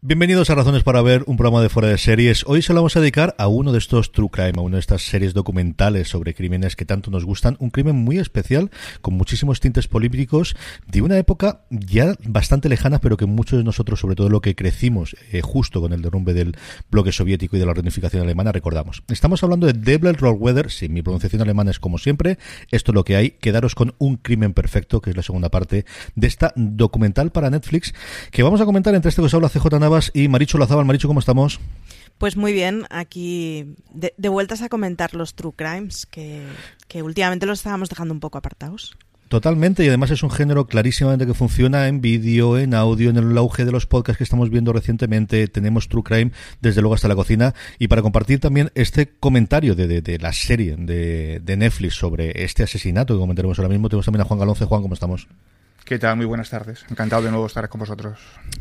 Bienvenidos a Razones para Ver, un programa de fuera de series. Hoy se lo vamos a dedicar a uno de estos True Crime, a una de estas series documentales sobre crímenes que tanto nos gustan. Un crimen muy especial, con muchísimos tintes políticos, de una época ya bastante lejana, pero que muchos de nosotros, sobre todo lo que crecimos eh, justo con el derrumbe del bloque soviético y de la reunificación alemana, recordamos. Estamos hablando de Devil Rollweather, si mi pronunciación alemana es como siempre, esto es lo que hay. Quedaros con Un crimen perfecto, que es la segunda parte de esta documental para Netflix, que vamos a comentar entre este que os habla CJ y Maricho Lazábal. Maricho, ¿cómo estamos? Pues muy bien, aquí de, vueltas a comentar los true crimes, que, que últimamente los estábamos dejando un poco apartados. Totalmente, y además es un género clarísimamente que funciona en vídeo, en audio, en el auge de los podcasts que estamos viendo recientemente. Tenemos True Crime desde luego hasta la cocina. Y para compartir también este comentario de, de, la serie de, de, Netflix sobre este asesinato que comentaremos ahora mismo, tenemos también a Juan Galonce. Juan, ¿cómo estamos? ¿Qué tal? Muy buenas tardes. Encantado de nuevo estar con vosotros.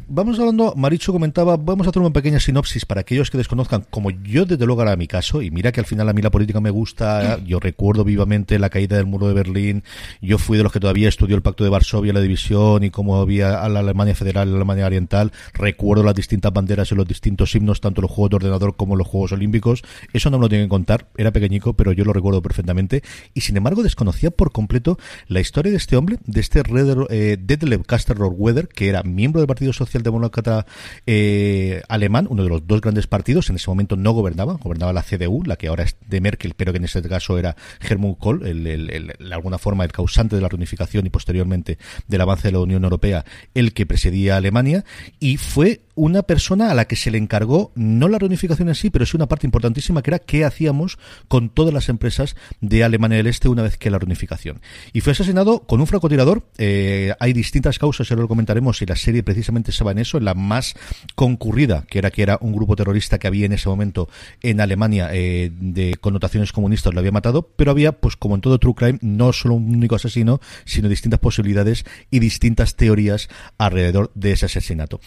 Vamos hablando, Maricho comentaba, vamos a hacer una pequeña sinopsis para aquellos que desconozcan, como yo desde luego era mi caso, y mira que al final a mí la política me gusta, yo recuerdo vivamente la caída del muro de Berlín, yo fui de los que todavía estudió el pacto de Varsovia, la división y cómo había a la Alemania Federal y la Alemania Oriental, recuerdo las distintas banderas en los distintos himnos, tanto los Juegos de Ordenador como los Juegos Olímpicos, eso no me lo tienen que contar, era pequeñico, pero yo lo recuerdo perfectamente, y sin embargo desconocía por completo la historia de este hombre, de este Red, eh, Detlef Weather, que era miembro del Partido Socialdemócrata eh, alemán, uno de los dos grandes partidos, en ese momento no gobernaba, gobernaba la CDU, la que ahora es de Merkel, pero que en ese caso era Helmut Kohl, el, de alguna forma el causante de la reunificación y posteriormente del avance de la Unión Europea, el que presidía Alemania, y fue una persona a la que se le encargó no la reunificación en sí, pero sí una parte importantísima que era qué hacíamos con todas las empresas de Alemania del Este una vez que la reunificación. Y fue asesinado con un francotirador. Eh, hay distintas causas, ahora lo comentaremos, y la serie precisamente se va en eso, en la más concurrida, que era que era un grupo terrorista que había en ese momento en Alemania eh, de connotaciones comunistas, lo había matado, pero había, pues como en todo True Crime, no solo un único asesino, sino distintas posibilidades y distintas teorías alrededor de ese asesinato.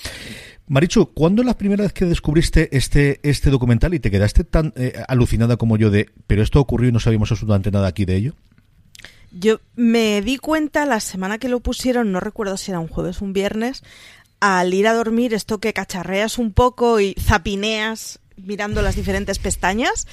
Marichu, ¿cuándo es la primera vez que descubriste este, este documental y te quedaste tan eh, alucinada como yo de, pero esto ocurrió y no sabíamos absolutamente nada aquí de ello? Yo me di cuenta la semana que lo pusieron, no recuerdo si era un jueves o un viernes, al ir a dormir, esto que cacharreas un poco y zapineas mirando las diferentes pestañas,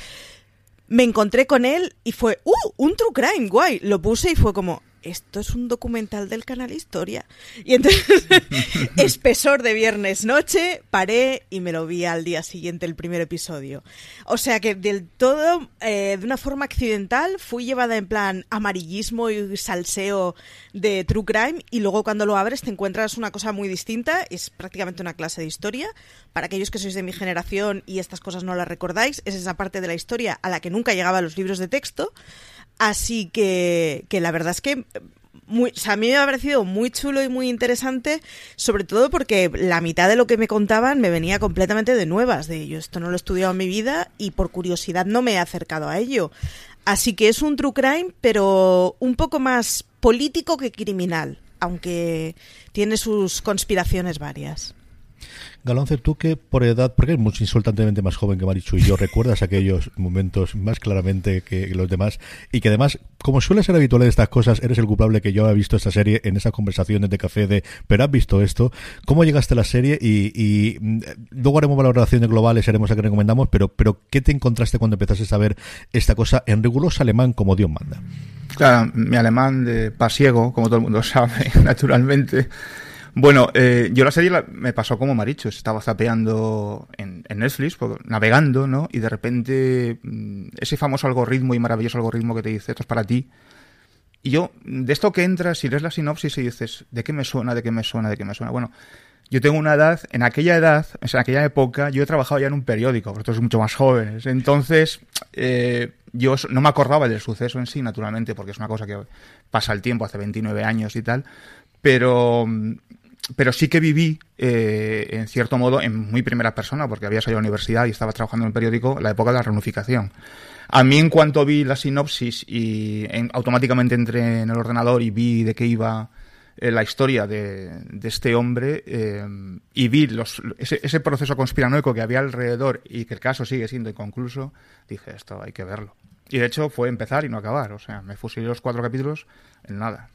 me encontré con él y fue, ¡uh! Un true crime, guay. Lo puse y fue como, esto es un documental del canal Historia. Y entonces, espesor de viernes noche, paré y me lo vi al día siguiente el primer episodio. O sea que del todo, eh, de una forma accidental, fui llevada en plan amarillismo y salseo de True Crime y luego cuando lo abres te encuentras una cosa muy distinta, es prácticamente una clase de historia. Para aquellos que sois de mi generación y estas cosas no las recordáis, es esa parte de la historia a la que nunca llegaba los libros de texto. Así que, que la verdad es que a mí me ha parecido muy chulo y muy interesante, sobre todo porque la mitad de lo que me contaban me venía completamente de nuevas, de ello. Esto no lo he estudiado en mi vida y por curiosidad no me he acercado a ello. Así que es un true crime, pero un poco más político que criminal, aunque tiene sus conspiraciones varias. Galonce, tú que por edad, porque eres mucho insultantemente más joven que Marichu y yo, recuerdas aquellos momentos más claramente que los demás y que además, como suele ser habitual en estas cosas, eres el culpable que yo haya visto esta serie en esas conversaciones de café de, pero has visto esto, ¿cómo llegaste a la serie? Y, mm, luego haremos valoraciones globales, haremos a que recomendamos, pero, pero ¿qué te encontraste cuando empezaste a ver esta cosa en riguroso alemán como Dios manda? Claro, mi alemán de pasiego, como todo el mundo sabe, naturalmente. Bueno, eh, yo la serie me pasó como Maricho, estaba zapeando en, Netflix, pues, navegando, ¿no? Y de repente mm, ese famoso algoritmo y maravilloso algoritmo que te dice esto es para ti. Y yo, de esto que entras y lees la sinopsis y dices, ¿de qué me suena? ¿De qué me suena? ¿De qué me suena? Bueno, yo tengo una edad, en aquella edad, en aquella época, yo he trabajado ya en un periódico, vosotros mucho más jóvenes. Entonces, eh, yo no me acordaba del suceso en sí, naturalmente, porque es una cosa que pasa el tiempo, hace 29 años y tal. Pero mm, pero sí que viví, eh, en cierto modo, en muy primera persona, porque había salido a la universidad y estaba trabajando en el periódico la época de la reunificación. A mí, en cuanto vi la sinopsis y automáticamente entré en el ordenador y vi de qué iba eh, la historia de, este hombre eh, y vi los, ese, ese, proceso conspiranoico que había alrededor y que el caso sigue siendo inconcluso, dije, esto hay que verlo. Y de hecho fue empezar y no acabar. O sea, me fusilé los cuatro capítulos en nada.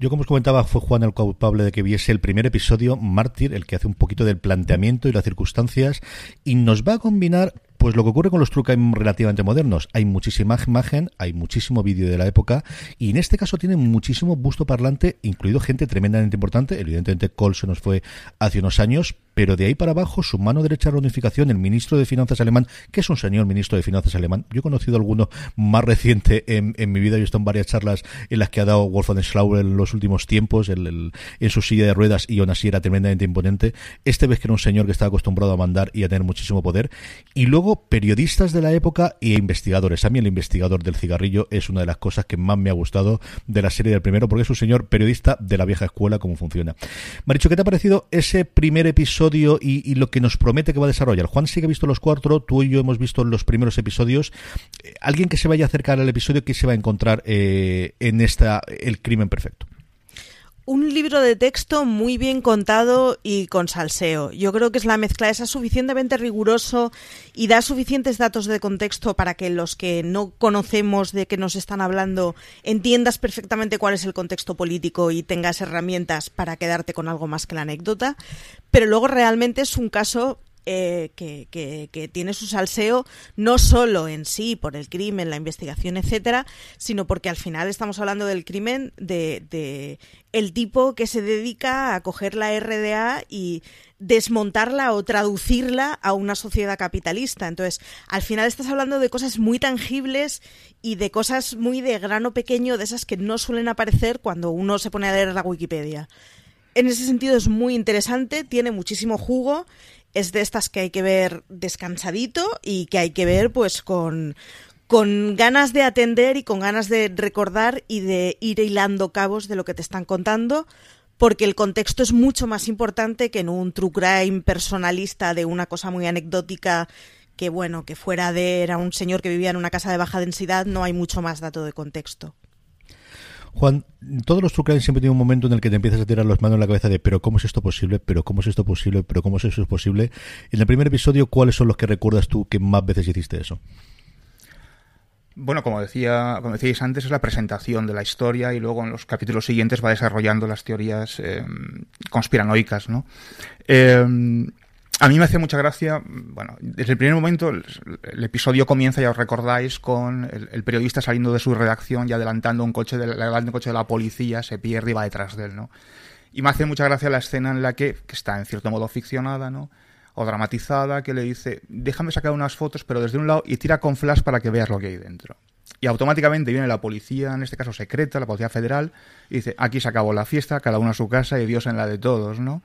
Yo, como os comentaba, fue Juan el culpable de que viese el primer episodio, Mártir, el que hace un poquito del planteamiento y las circunstancias, y nos va a combinar pues lo que ocurre con los True Crime relativamente modernos, hay muchísima imagen, hay muchísimo vídeo de la época y en este caso tiene muchísimo busto parlante, incluido gente tremendamente importante. Evidentemente Cole se nos fue hace unos años, pero de ahí para abajo su mano derecha de la unificación, el ministro de Finanzas alemán, que es un señor ministro de Finanzas alemán. Yo he conocido alguno más reciente en, mi vida, yo he estado en varias charlas en las que ha dado Wolfgang Schlauer en los últimos tiempos, en su silla de ruedas y aún así era tremendamente imponente. Este vez que era un señor que estaba acostumbrado a mandar y a tener muchísimo poder. Y luego periodistas de la época e investigadores. A mí el investigador del cigarrillo es una de las cosas que más me ha gustado de la serie del primero, porque es un señor periodista de la vieja escuela, cómo funciona. Maricho, ¿qué te ha parecido ese primer episodio y, lo que nos promete que va a desarrollar? Juan sí que ha visto los cuatro, tú y yo hemos visto los primeros episodios. Eh, alguien que se vaya a acercar al episodio, ¿qué se va a encontrar eh, en esta El crimen perfecto? Un libro de texto muy bien contado y con salseo. Yo creo que es la mezcla esa suficientemente riguroso y da suficientes datos de contexto para que los que no conocemos de qué nos están hablando entiendas perfectamente cuál es el contexto político y tengas herramientas para quedarte con algo más que la anécdota. Pero luego realmente es un caso eh, que, que, tiene su salseo no solo en sí por el crimen, la investigación, etcétera, sino porque al final estamos hablando del crimen de, de el tipo que se dedica a coger la RDA y desmontarla o traducirla a una sociedad capitalista. Entonces, al final estás hablando de cosas muy tangibles y de cosas muy de grano pequeño, de esas que no suelen aparecer cuando uno se pone a leer la Wikipedia. En ese sentido es muy interesante, tiene muchísimo jugo es de estas que hay que ver descansadito y que hay que ver pues con, con ganas de atender y con ganas de recordar y de ir hilando cabos de lo que te están contando, porque el contexto es mucho más importante que en un true crime personalista de una cosa muy anecdótica que bueno, que fuera de era un señor que vivía en una casa de baja densidad, no hay mucho más dato de contexto. Juan, todos los True siempre tienen un momento en el que te empiezas a tirar las manos en la cabeza de pero ¿cómo es esto posible? ¿Pero cómo es esto posible? ¿Pero cómo es eso posible? En el primer episodio, ¿cuáles son los que recuerdas tú que más veces hiciste eso? Bueno, como decía, como decíais antes, es la presentación de la historia y luego en los capítulos siguientes va desarrollando las teorías eh, conspiranoicas, ¿no? Eh, a mí me hace mucha gracia, bueno, desde el primer momento el, episodio comienza, ya os recordáis, con el, periodista saliendo de su redacción y adelantando un coche, de, coche de la policía, se pierde y va detrás de él, ¿no? Y me hace mucha gracia la escena en la que, que está en cierto modo ficcionada, ¿no? O dramatizada, que le dice, déjame sacar unas fotos, pero desde un lado, y tira con flash para que veas lo que hay dentro. Y automáticamente viene la policía, en este caso secreta, la policía federal, y dice, aquí se acabó la fiesta, cada uno a su casa y Dios en la de todos, ¿no?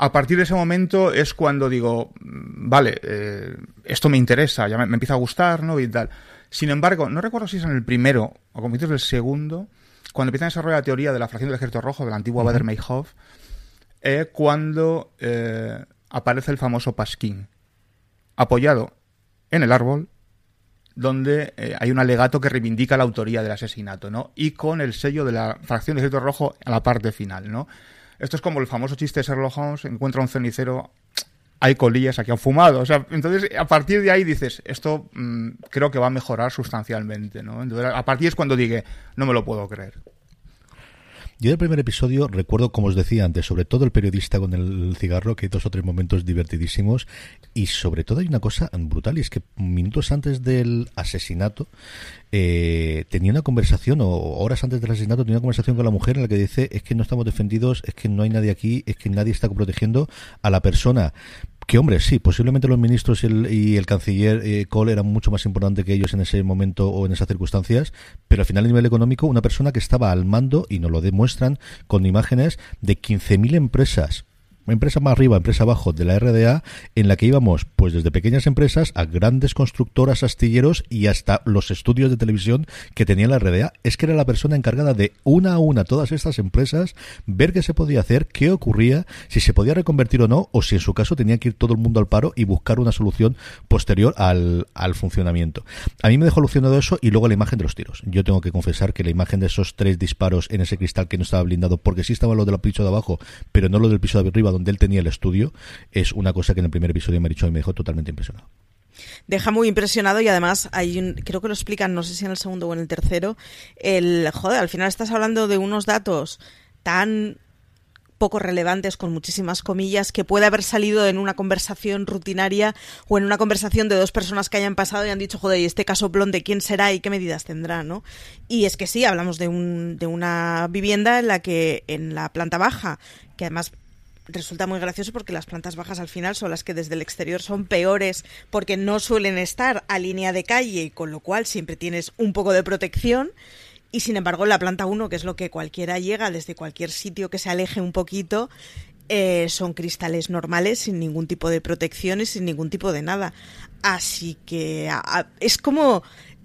A partir de ese momento es cuando digo, mm, vale, eh, esto me interesa, ya me, empieza a gustar, ¿no? Y tal. Sin embargo, no recuerdo si es en el primero o como dices el segundo, cuando empieza a desarrollar la teoría de la fracción del ejército rojo, del antiguo Bader Meinhof, eh, cuando eh, aparece el famoso Pasquín, apoyado en el árbol, donde eh, hay un alegato que reivindica la autoría del asesinato, ¿no? Y con el sello de la fracción del ejército rojo a la parte final, ¿no? Esto es como el famoso chiste de Sherlock Holmes, encuentra un cenicero, hay colillas aquí han fumado. O sea, entonces a partir de ahí dices, esto mm, creo que va a mejorar sustancialmente, ¿no? Entonces, a partir es cuando dije, no me lo puedo creer. Yo del primer episodio recuerdo, como os decía antes, sobre todo el periodista con el cigarro, que hay dos o tres momentos divertidísimos, y sobre todo hay una cosa brutal, y es que minutos antes del asesinato, eh, tenía una conversación, o horas antes del asesinato, tenía una conversación con la mujer en la que dice, es que no estamos defendidos, es que no hay nadie aquí, es que nadie está protegiendo a la persona que hombre, sí, posiblemente los ministros y el, canciller eh, Kohl eran mucho más importante que ellos en ese momento o en esas circunstancias, pero al final a nivel económico una persona que estaba al mando, y nos lo demuestran con imágenes de 15.000 empresas empresa más arriba, empresa abajo de la RDA, en la que íbamos pues desde pequeñas empresas a grandes constructoras, astilleros y hasta los estudios de televisión que tenía la RDA. Es que era la persona encargada de una a una todas estas empresas, ver qué se podía hacer, qué ocurría, si se podía reconvertir o no, o si en su caso tenía que ir todo el mundo al paro y buscar una solución posterior al, al funcionamiento. A mí me dejó alucinado eso y luego la imagen de los tiros. Yo tengo que confesar que la imagen de esos tres disparos en ese cristal que no estaba blindado, porque sí estaba lo del piso de abajo, pero no lo del piso de arriba, donde él tenía el estudio, es una cosa que en el primer episodio me ha dicho y me dejó totalmente impresionado. Deja muy impresionado y además hay un, creo que lo explican, no sé si en el segundo o en el tercero, el, joder, al final estás hablando de unos datos tan poco relevantes, con muchísimas comillas, que puede haber salido en una conversación rutinaria o en una conversación de dos personas que hayan pasado y han dicho, joder, ¿y este caso de quién será y qué medidas tendrá? ¿no? Y es que sí, hablamos de, un, de una vivienda en la que en la planta baja, que además resulta muy gracioso porque las plantas bajas al final son las que desde el exterior son peores porque no suelen estar a línea de calle y con lo cual siempre tienes un poco de protección. Y sin embargo, la planta 1, que es lo que cualquiera llega desde cualquier sitio que se aleje un poquito, eh, son cristales normales, sin ningún tipo de protección y sin ningún tipo de nada. Así que es como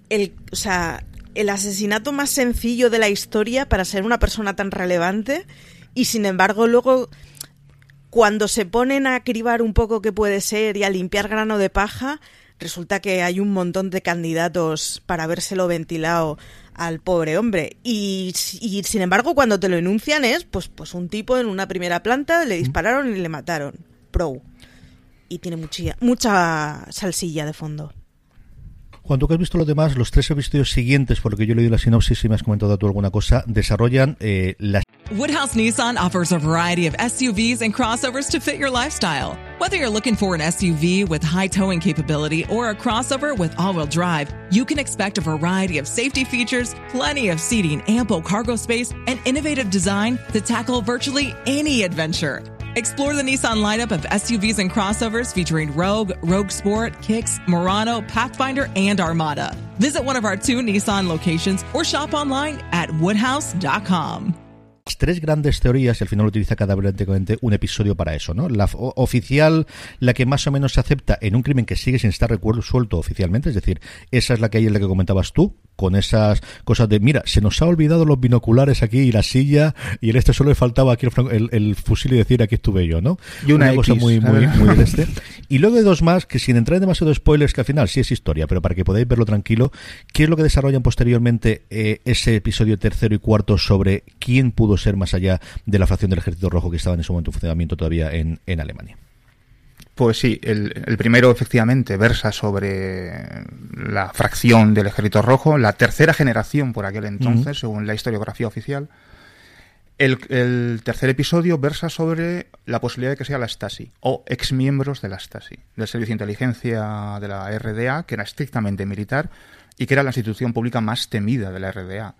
el, o sea, el asesinato más sencillo de la historia para ser una persona tan relevante y sin embargo luego cuando se ponen a cribar un poco qué puede ser y a limpiar grano de paja, resulta que hay un montón de candidatos para habérselo ventilado al pobre hombre. Y, sin embargo, cuando te lo enuncian es, pues, pues un tipo en una primera planta le dispararon y le mataron. Pro. Y tiene mucha, mucha salsilla de fondo. Has visto los demás, los tres episodios siguientes, por lo que yo la sinopsis y me has comentado tú alguna cosa, desarrollan eh, las... Woodhouse Nissan offers a variety of SUVs and crossovers to fit your lifestyle. Whether you're looking for an SUV with high towing capability or a crossover with all-wheel drive, you can expect a variety of safety features, plenty of seating, ample cargo space, and innovative design to tackle virtually any adventure. Explore the Nissan lineup of SUVs and crossovers featuring Rogue, Rogue Sport, Kicks, Murano, Pathfinder, and Armada. Visit one of our two Nissan locations or shop online at woodhouse.com. tres grandes teorías y al final utiliza cada un episodio para eso, ¿no? La oficial, la que más o menos se acepta en un crimen que sigue sin estar resuelto oficialmente, es decir, esa es la que hay en la que comentabas tú, con esas cosas de, mira, se nos ha olvidado los binoculares aquí y la silla y en este solo le faltaba aquí el, fusil y decir aquí estuve yo, ¿no? Y una, cosa muy, muy, muy este. Y luego hay dos más que sin entrar en demasiado spoilers, que al final sí es historia, pero para que podáis verlo tranquilo, ¿qué es lo que desarrollan posteriormente eh, ese episodio tercero y cuarto sobre quién pudo ser más allá de la fracción del Ejército Rojo que estaba en ese momento en funcionamiento todavía en, en Alemania? Pues sí, el, primero efectivamente versa sobre la fracción del Ejército Rojo, la tercera generación por aquel entonces, según la historiografía oficial. El, tercer episodio versa sobre la posibilidad de que sea la Stasi o exmiembros de la Stasi, del Servicio de Inteligencia de la RDA, que era estrictamente militar y que era la institución pública más temida de la RDA.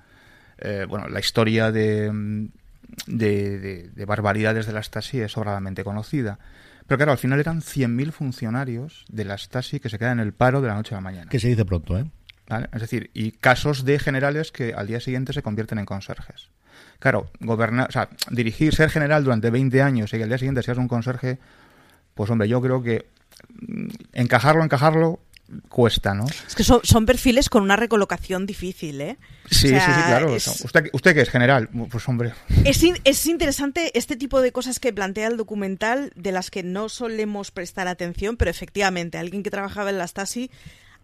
Eh, bueno, la historia de, de, de barbaridades de la Stasi es sobradamente conocida. Pero claro, al final eran 100.000 funcionarios de la Stasi que se quedan en el paro de la noche a la mañana. Que se dice pronto, ¿eh? Es decir, y casos de generales que al día siguiente se convierten en conserjes. Claro, gobernar, o sea, dirigir, ser general durante 20 años y que al día siguiente seas un conserje, pues hombre, yo creo que mm, encajarlo, encajarlo, cuesta, ¿no? Es que son, son, perfiles con una recolocación difícil, ¿eh? Sí, sí, sí, claro. Usted, usted que es general, pues hombre. Es, es interesante este tipo de cosas que plantea el documental, de las que no solemos prestar atención, pero efectivamente, alguien que trabajaba en la Stasi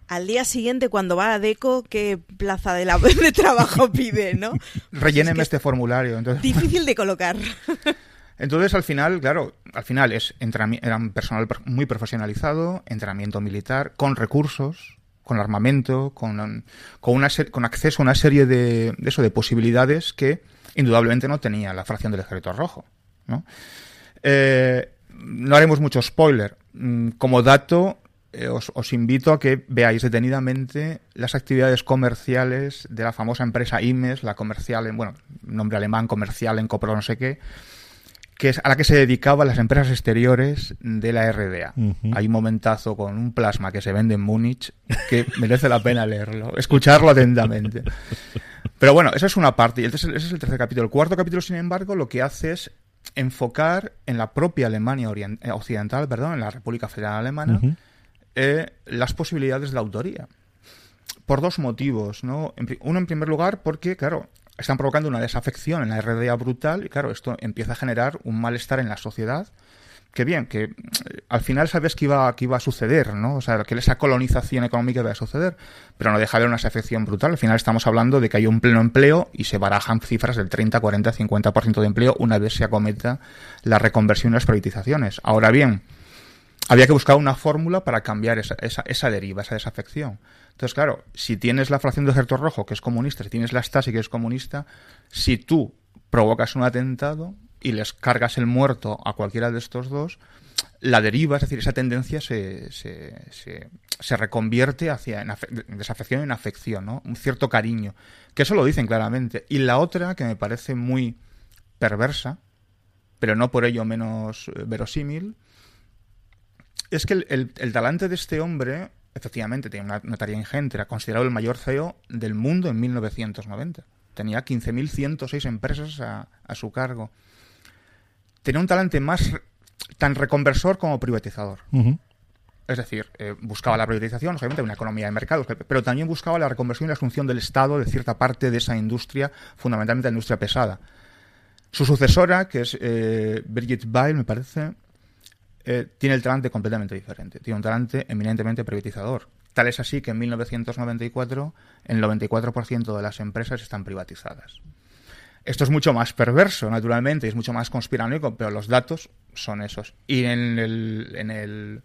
al día siguiente cuando va a DECO, ¿qué plaza de, la, de trabajo pide, no? Relléneme este formulario. Difícil de colocar. Entonces, al final, claro, al final es era un personal muy profesionalizado, entrenamiento militar, con recursos, con armamento, con, con, una, con acceso a una serie de, de, eso, de posibilidades que indudablemente no tenía la fracción del Ejército Rojo. ¿no? Eh, haremos mucho spoiler. Mm, como dato, eh, os, os, invito a que veáis detenidamente las actividades comerciales de la famosa empresa IMES, la comercial, en, bueno, nombre alemán, comercial en Copro no sé qué, que es a la que se dedicaban las empresas exteriores de la RDA. Hay un momentazo con un plasma que se vende en Múnich que merece la pena leerlo, escucharlo atentamente. Pero bueno, esa es una parte, y ese es el tercer capítulo. El cuarto capítulo, sin embargo, lo que hace es enfocar en la propia Alemania eh, occidental, perdón, en la República Federal Alemana, eh, las posibilidades de la autoría. Por dos motivos, ¿no? Uno, en primer lugar, porque, claro, están provocando una desafección en la RDA brutal y, claro, esto empieza a generar un malestar en la sociedad que bien, que eh, al final sabes que iba, que iba a suceder, ¿no? O sea, que esa colonización económica iba a suceder, pero no deja de haber una desafección brutal. Al final estamos hablando de que hay un pleno empleo y se barajan cifras del 30, 40, 50% de empleo una vez se acometa la reconversión y las privatizaciones. Ahora bien, había que buscar una fórmula para cambiar esa, esa, esa deriva, esa desafección. Entonces, claro, si tienes la fracción de ejército rojo, que es comunista, si tienes la Stasi, que es comunista, si tú provocas un atentado, y les cargas el muerto a cualquiera de estos dos, la deriva, es decir, esa tendencia se, se, se, reconvierte hacia en desafección en afección, ¿no? Un cierto cariño. Que eso lo dicen claramente. Y la otra, que me parece muy perversa, pero no por ello menos eh, verosímil, es que el, el, talante de este hombre, efectivamente, tiene una, una tarea ingente, era considerado el mayor CEO del mundo en 1990. Tenía 15.106 empresas a, a su cargo tenía un talante más tan reconversor como privatizador. Es decir, eh, buscaba la privatización, obviamente, una economía de mercados, pero también buscaba la reconversión y la asunción del Estado de cierta parte de esa industria, fundamentalmente la industria pesada. Su sucesora, que es eh, Brigitte Bile, me parece, eh, tiene el talante completamente diferente. Tiene un talante eminentemente privatizador. Tal es así que en 1994 el 94% de las empresas están privatizadas. Esto es mucho más perverso, naturalmente, es mucho más conspiranoico, pero los datos son esos. Y en el, en el,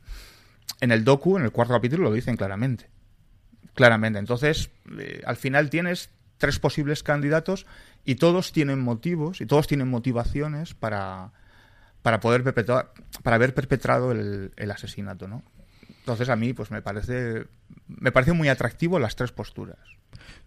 en el docu, en el cuarto capítulo, lo dicen claramente. Claramente. Entonces, eh, al final tienes tres posibles candidatos y todos tienen motivos y todos tienen motivaciones para, para poder perpetrar, para haber perpetrado el, el asesinato, ¿no? Entonces a mí pues me parece me parece muy atractivo las tres posturas.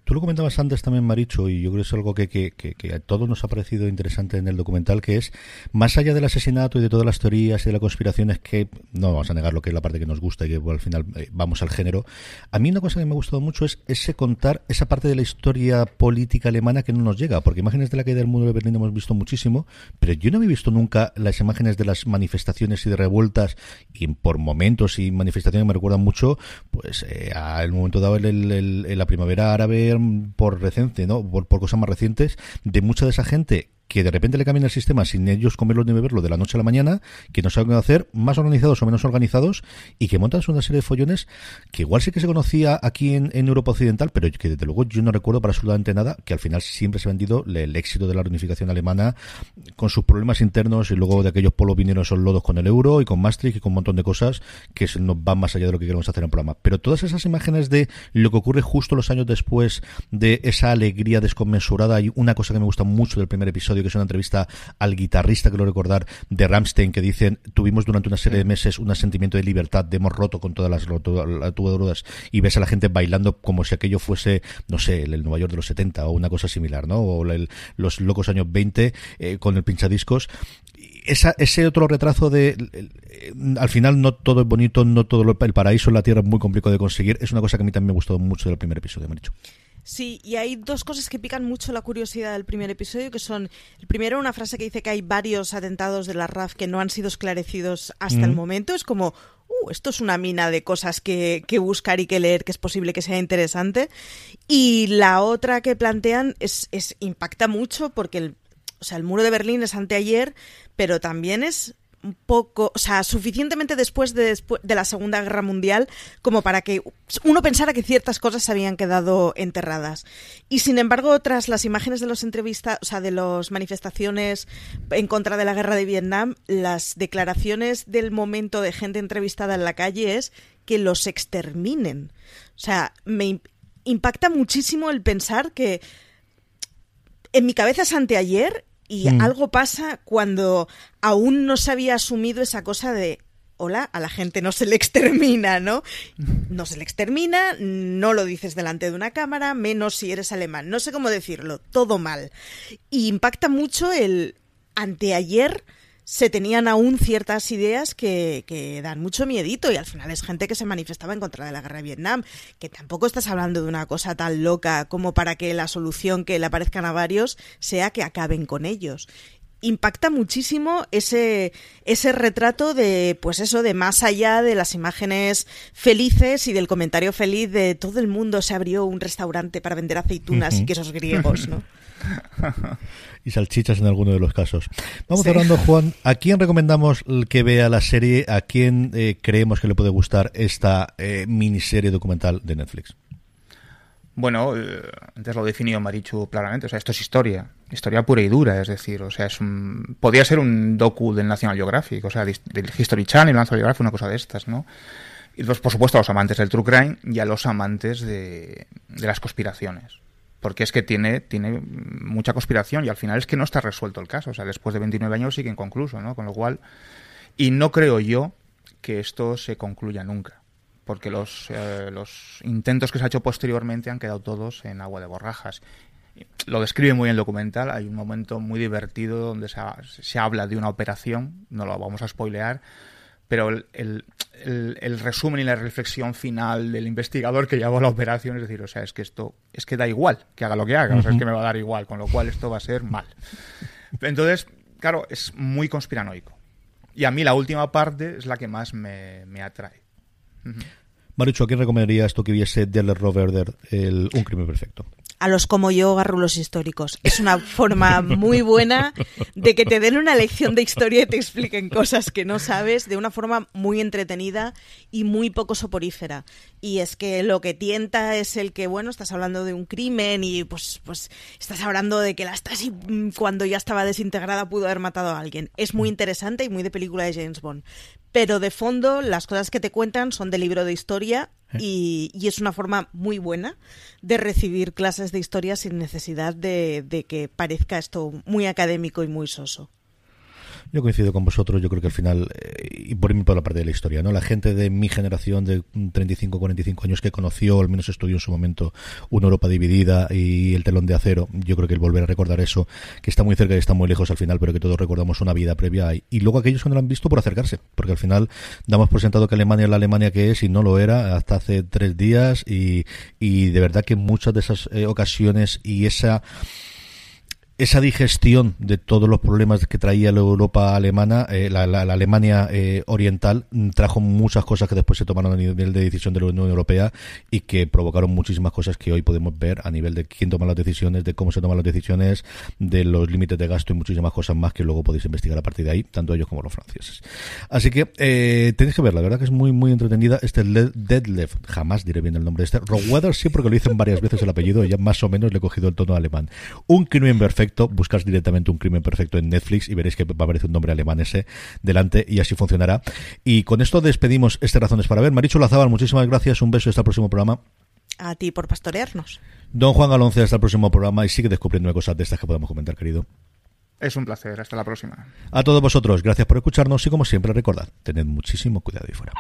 Tú lo comentabas antes también, Maricho, y yo creo que es algo que, que, que, a todos nos ha parecido interesante en el documental, que es, más allá del asesinato y de todas las teorías y de la conspiración, es que, no vamos a negar lo que es la parte que nos gusta y que al final eh, vamos al género, a mí una cosa que me ha gustado mucho es ese contar esa parte de la historia política alemana que no nos llega, porque imágenes de la caída del muro de Berlín hemos visto muchísimo, pero yo no había visto nunca las imágenes de las manifestaciones y de revueltas, y por momentos y manifestaciones me recuerdan mucho, pues, eh, al momento dado el, la primavera árabe por reciente, ¿no? Por cosas más recientes, de mucha de esa gente que de repente le cambien el sistema sin ellos comerlo ni beberlo de la noche a la mañana, que no saben hacer, más organizados o menos organizados, y que montan una serie de follones que igual sí que se conocía aquí en, Europa Occidental, pero que desde luego yo no recuerdo para absolutamente nada, que al final siempre se ha vendido el, éxito de la reunificación alemana con sus problemas internos y luego de aquellos polos vinieron esos lodos con el euro y con Maastricht y con un montón de cosas que nos van más allá de lo que queremos hacer en el programa. Pero todas esas imágenes de lo que ocurre justo los años después de esa alegría desconmensurada, y una cosa que me gusta mucho del primer episodio que es una entrevista al guitarrista, que lo recordar, de Ramstein, que dicen, tuvimos durante una serie de meses un sentimiento de libertad, de hemos roto con todas las tubaduras y ves a la gente bailando como si aquello fuese, no sé, el, Nueva York de los 70 o una cosa similar, ¿no? O los locos años 20 eh, con el pinchadiscos esa, ese otro retraso de al final no todo es bonito, no todo el paraíso en la tierra es muy complicado de conseguir, es una cosa que a mí también me gustó mucho del primer episodio, me dicho. Sí, y hay dos cosas que pican mucho la curiosidad del primer episodio, que son, el primero, una frase que dice que hay varios atentados de la RAF que no han sido esclarecidos hasta el momento. Es como, uh, esto es una mina de cosas que, que, buscar y que leer, que es posible que sea interesante. Y la otra que plantean es, es impacta mucho porque el, o sea, el muro de Berlín es anteayer, pero también es un poco, o sea, suficientemente después de, la Segunda Guerra Mundial como para que uno pensara que ciertas cosas se habían quedado enterradas. Y sin embargo, tras las imágenes de los entrevistas, o sea, de las manifestaciones en contra de la guerra de Vietnam, las declaraciones del momento de gente entrevistada en la calle es que los exterminen. O sea, me impacta muchísimo el pensar que en mi cabeza es anteayer y mm. algo pasa cuando aún no se había asumido esa cosa de hola, a la gente no se le extermina, ¿no? No se le extermina, no lo dices delante de una cámara, menos si eres alemán. No sé cómo decirlo, todo mal. Y impacta mucho el anteayer se tenían aún ciertas ideas que, dan mucho miedito y al final es gente que se manifestaba en contra de la guerra de Vietnam, que tampoco estás hablando de una cosa tan loca como para que la solución que le aparezcan a varios sea que acaben con ellos impacta muchísimo ese, ese retrato de, pues eso, de más allá de las imágenes felices y del comentario feliz de todo el mundo se abrió un restaurante para vender aceitunas y quesos griegos, ¿no? y salchichas en alguno de los casos. Vamos hablando, Juan, ¿a quién recomendamos que vea la serie? ¿A quién eh, creemos que le puede gustar esta eh, miniserie documental de Netflix? Bueno, eh, antes lo definió Marichu claramente, o sea, esto es historia, historia pura y dura, es decir, o sea, es un, podría ser un docu del National Geographic, o sea, del History Channel, National Geographic, una cosa de estas, ¿no? Y pues, por supuesto, a los amantes del true crime y a los amantes de, de las conspiraciones porque es que tiene, tiene mucha conspiración y al final es que no está resuelto el caso. O sea, después de 29 años sigue inconcluso, ¿no? Con lo cual, y no creo yo que esto se concluya nunca, porque los, eh, los intentos que se ha hecho posteriormente han quedado todos en agua de borrajas. Lo describe muy bien el documental, hay un momento muy divertido donde se, se habla de una operación, no lo vamos a spoilear, pero el, el, resumen y la reflexión final del investigador que llevó la operación es decir, o sea, es que esto es que da igual que haga lo que haga, o sea, es que me va a dar igual, con lo cual esto va a ser mal. Entonces, claro, es muy conspiranoico. Y a mí la última parte es la que más me, me atrae. Marucho, ¿a quién recomendaría esto que viese Deller Roverder, el Un crimen perfecto? A los como yo garrulos históricos. Es una forma muy buena de que te den una lección de historia y te expliquen cosas que no sabes de una forma muy entretenida y muy poco soporífera. Y es que lo que tienta es el que, bueno, estás hablando de un crimen y pues, pues estás hablando de que la Stasi cuando ya estaba desintegrada pudo haber matado a alguien. Es muy interesante y muy de película de James Bond pero de fondo las cosas que te cuentan son de libro de historia eh. y, es una forma muy buena de recibir clases de historia sin necesidad de que parezca esto muy académico y muy soso. Yo coincido con vosotros, yo creo que al final, eh, y por mí por la parte de la historia, ¿no? La gente de mi generación de 35, 45 años que conoció, al menos estudió en su momento, una Europa dividida y el telón de acero, yo creo que el volver a recordar eso, que está muy cerca y está muy lejos al final, pero que todos recordamos una vida previa. Y, y luego aquellos que no lo han visto por acercarse, porque al final damos por sentado que Alemania es la Alemania que es y no lo era hasta hace tres días y, y de verdad que muchas de esas eh, ocasiones y esa esa digestión de todos los problemas que traía la Europa alemana, eh, la, Alemania eh, oriental, mm, trajo muchas cosas que después se tomaron a nivel de decisión de la Unión Europea y que provocaron muchísimas cosas que hoy podemos ver a nivel de quién toma las decisiones, de cómo se toman las decisiones, de los límites de gasto y muchísimas cosas más que luego podéis investigar a partir de ahí, tanto ellos como los franceses. Así que eh, tenéis que ver, la verdad que es muy, muy entretenida. Este Deadlift, jamás diré bien el nombre de este. Rockweather sí, porque lo dicen varias veces el apellido y ya más o menos le he cogido el tono alemán. Un crimen perfecto buscas directamente un crimen perfecto en Netflix y veréis que va a aparecer un nombre alemán ese delante y así funcionará. Y con esto despedimos este Razones para Ver. Marichu Lazábal, muchísimas gracias, un beso y hasta el próximo programa. A ti por pastorearnos. Don Juan Galonce, hasta el próximo programa y sigue descubriendo cosas de estas que podemos comentar, querido. Es un placer, hasta la próxima. A todos vosotros, gracias por escucharnos y como siempre recordad, tened muchísimo cuidado ahí fuera.